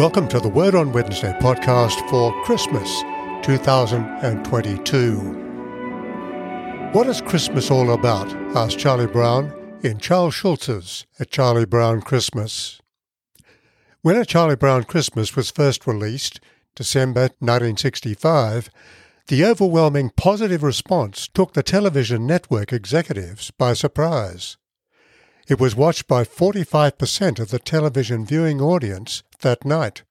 Welcome to the Word on Wednesday podcast for Christmas 2022. What is Christmas all about? asked Charlie Brown in Charles Schulz's A Charlie Brown Christmas. When A Charlie Brown Christmas was first released, December 1965, the overwhelming positive response took the television network executives by surprise. It was watched by 45% of the television viewing audience that night.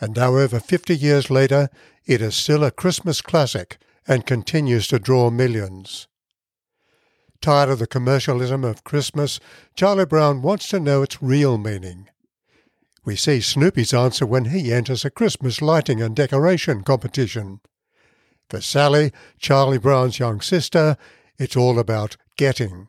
And now, over 50 years later, it is still a Christmas classic and continues to draw millions. Tired of the commercialism of Christmas, Charlie Brown wants to know its real meaning. We see Snoopy's answer when he enters a Christmas lighting and decoration competition. For Sally, Charlie Brown's young sister, it's all about getting.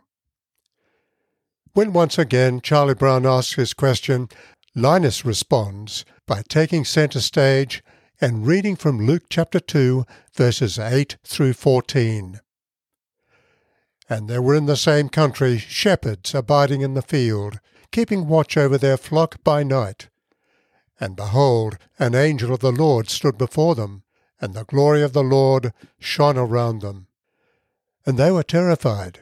When once again Charlie Brown asks his question, Linus responds by taking centre stage and reading from Luke chapter 2, verses 8 through 14. And there were in the same country shepherds abiding in the field, keeping watch over their flock by night. And behold, an angel of the Lord stood before them, and the glory of the Lord shone around them. And they were terrified.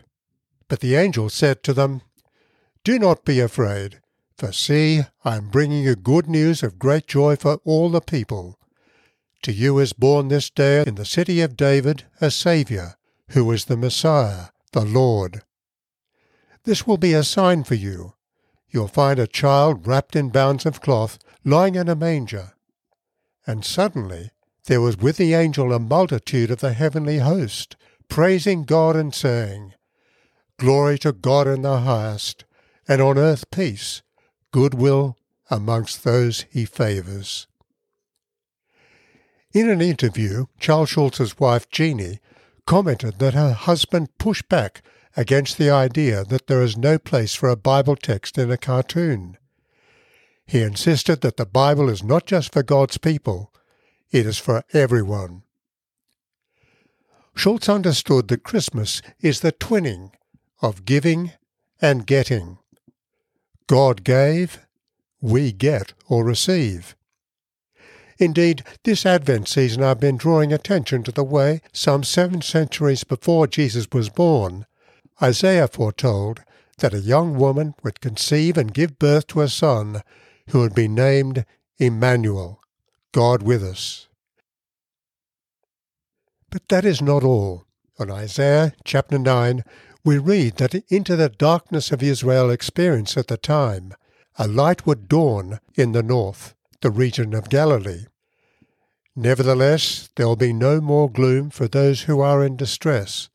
But the angel said to them, do not be afraid, for see, I am bringing you good news of great joy for all the people. To you is born this day in the city of David a Saviour, who is the Messiah, the Lord. This will be a sign for you. You'll find a child wrapped in bands of cloth, lying in a manger. And suddenly there was with the angel a multitude of the heavenly host, praising God and saying, Glory to God in the highest, and on earth peace, goodwill amongst those he favours. In an interview, Charles Schulz's wife Jeannie commented that her husband pushed back against the idea that there is no place for a Bible text in a cartoon. He insisted that the Bible is not just for God's people, it is for everyone. Schulz understood that Christmas is the twinning of giving and getting. God gave, we get or receive. Indeed, this Advent season I've been drawing attention to the way, some seven centuries before Jesus was born, Isaiah foretold that a young woman would conceive and give birth to a son who would be named Emmanuel, God with us. But that is not all. On Isaiah chapter 9, we read that into the darkness of Israel experience at the time, a light would dawn in the north, the region of Galilee. Nevertheless, there will be no more gloom for those who are in distress,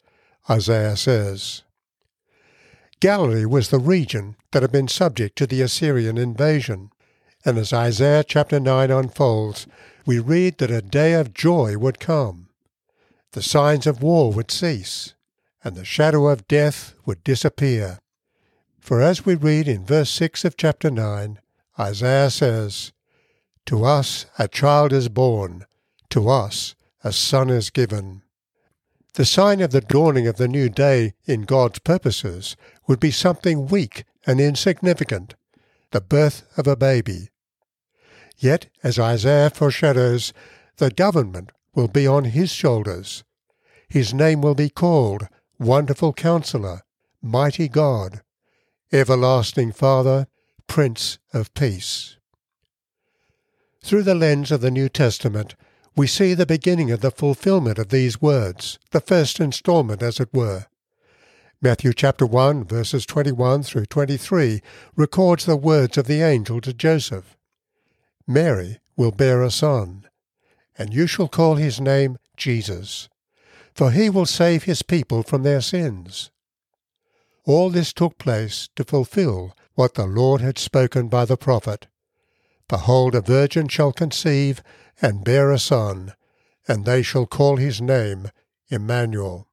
Isaiah says. Galilee was the region that had been subject to the Assyrian invasion, and as Isaiah chapter 9 unfolds, we read that a day of joy would come. The signs of war would cease, and the shadow of death would disappear. For as we read in verse 6 of chapter 9, Isaiah says, To us a child is born, to us a son is given. The sign of the dawning of the new day in God's purposes would be something weak and insignificant, the birth of a baby. Yet, as Isaiah foreshadows, the government will be on his shoulders. His name will be called Wonderful Counselor, Mighty God, Everlasting Father, Prince of Peace. Through the lens of the New Testament, we see the beginning of the fulfillment of these words, the first installment, as it were. Matthew chapter 1, verses 21 through 23 records the words of the angel to Joseph Mary will bear a son, and you shall call his name Jesus for he will save his people from their sins. All this took place to fulfill what the Lord had spoken by the prophet. Behold, a virgin shall conceive and bear a son, and they shall call his name Emmanuel.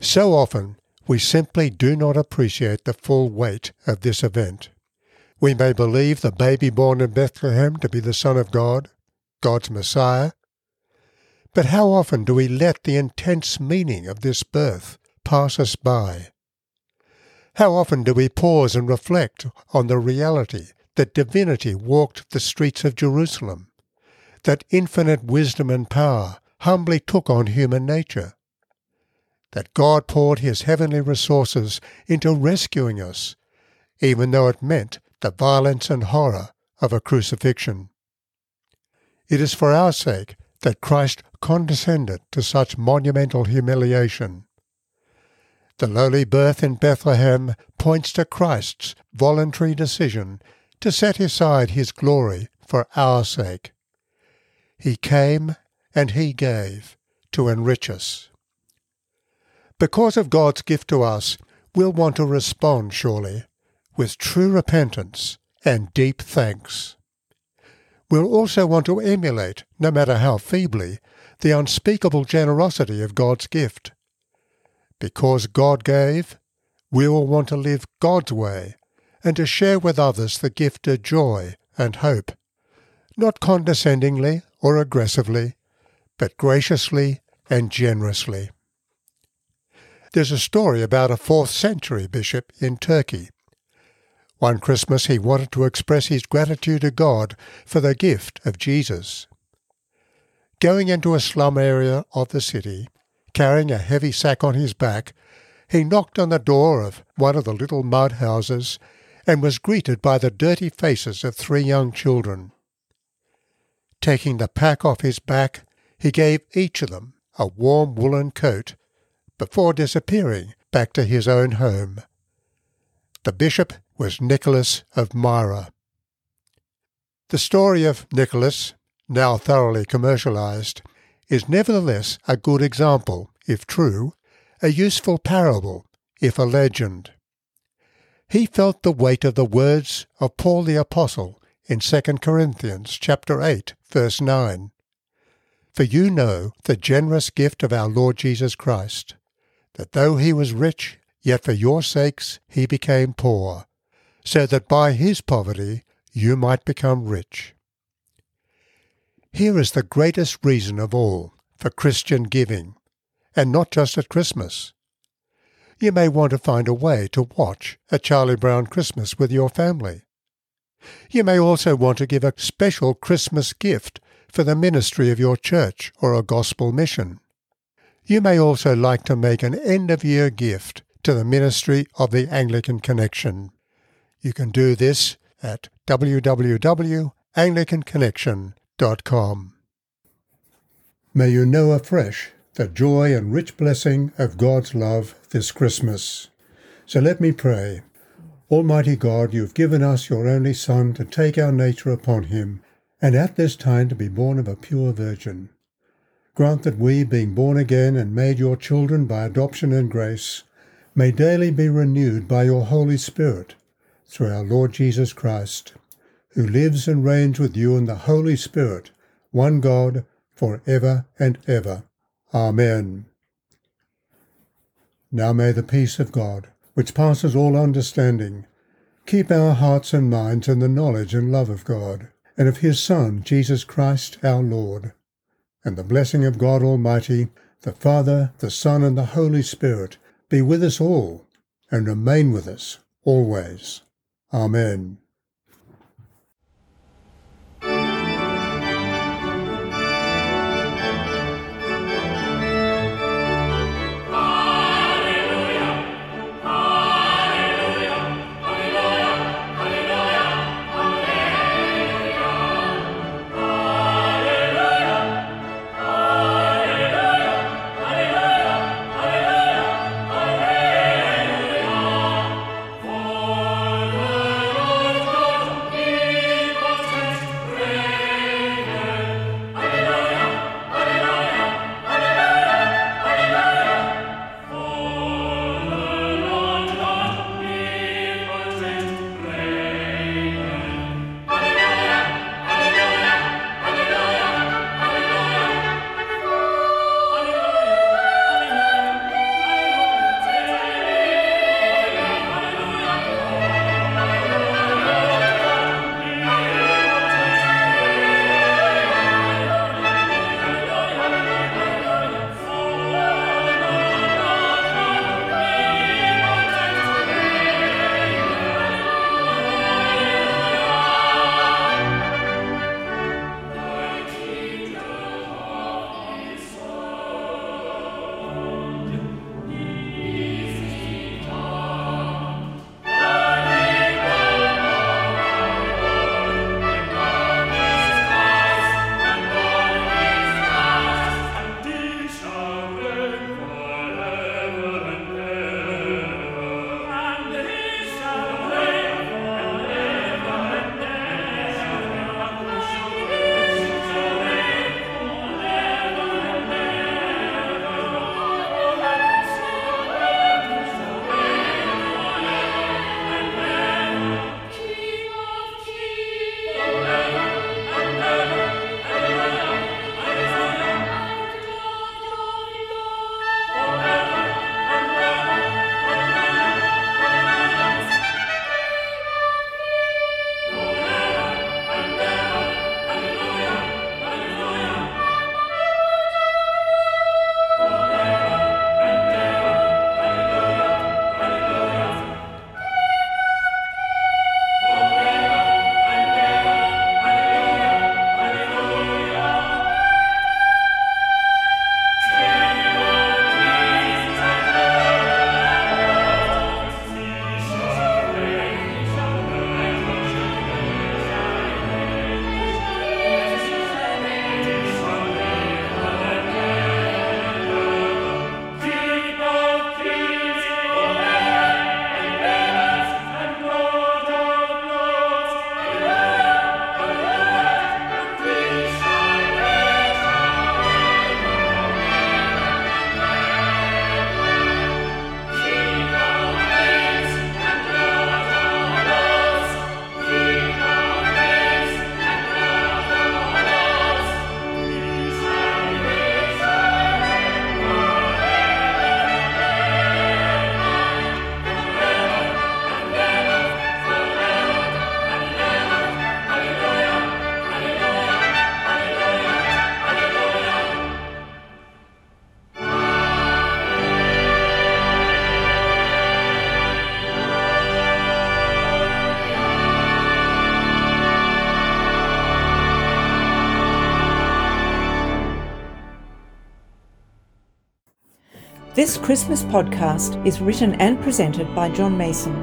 So often we simply do not appreciate the full weight of this event. We may believe the baby born in Bethlehem to be the Son of God, God's Messiah, but how often do we let the intense meaning of this birth pass us by? How often do we pause and reflect on the reality that divinity walked the streets of Jerusalem, that infinite wisdom and power humbly took on human nature, that God poured his heavenly resources into rescuing us, even though it meant the violence and horror of a crucifixion. It is for our sake that Christ condescended to such monumental humiliation. The lowly birth in Bethlehem points to Christ's voluntary decision to set aside his glory for our sake. He came and he gave to enrich us. Because of God's gift to us, we'll want to respond, surely, with true repentance and deep thanks. We'll also want to emulate, no matter how feebly, the unspeakable generosity of God's gift. Because God gave, we will want to live God's way and to share with others the gift of joy and hope, not condescendingly or aggressively, but graciously and generously. There's a story about a 4th century bishop in Turkey. One Christmas he wanted to express his gratitude to God for the gift of Jesus. Going into a slum area of the city, carrying a heavy sack on his back, he knocked on the door of one of the little mud houses and was greeted by the dirty faces of three young children. Taking the pack off his back, he gave each of them a warm woolen coat before disappearing back to his own home. The bishop was Nicholas of Myra. The story of Nicholas, now thoroughly commercialized, is nevertheless a good example, if true, a useful parable, if a legend. He felt the weight of the words of Paul the Apostle in 2 Corinthians chapter 8, verse 9. For you know the generous gift of our Lord Jesus Christ, that though he was rich, yet for your sakes he became poor, so that by his poverty you might become rich. Here is the greatest reason of all for Christian giving, and not just at Christmas. You may want to find a way to watch a Charlie Brown Christmas with your family. You may also want to give a special Christmas gift for the ministry of your church or a gospel mission. You may also like to make an end of year gift to the ministry of the Anglican Connection. You can do this at www.anglicanconnection.com. May you know afresh the joy and rich blessing of God's love this Christmas. So let me pray. Almighty God, you have given us your only Son to take our nature upon him, and at this time to be born of a pure virgin. Grant that we, being born again and made your children by adoption and grace, may daily be renewed by your Holy Spirit, through our Lord Jesus Christ, who lives and reigns with you in the Holy Spirit, one God, for ever and ever. Amen. Now may the peace of God, which passes all understanding, keep our hearts and minds in the knowledge and love of God, and of his Son, Jesus Christ our Lord and the blessing of God Almighty, the Father, the Son, and the Holy Spirit be with us all and remain with us always. Amen. This Christmas podcast is written and presented by John Mason.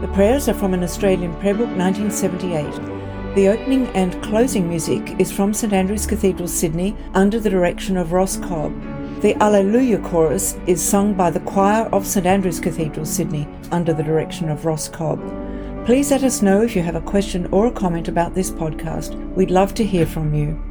The prayers are from an Australian prayer book 1978. The opening and closing music is from St Andrew's Cathedral, Sydney, under the direction of Ross Cobb. The Alleluia chorus is sung by the choir of St Andrew's Cathedral, Sydney, under the direction of Ross Cobb. Please let us know if you have a question or a comment about this podcast. We'd love to hear from you.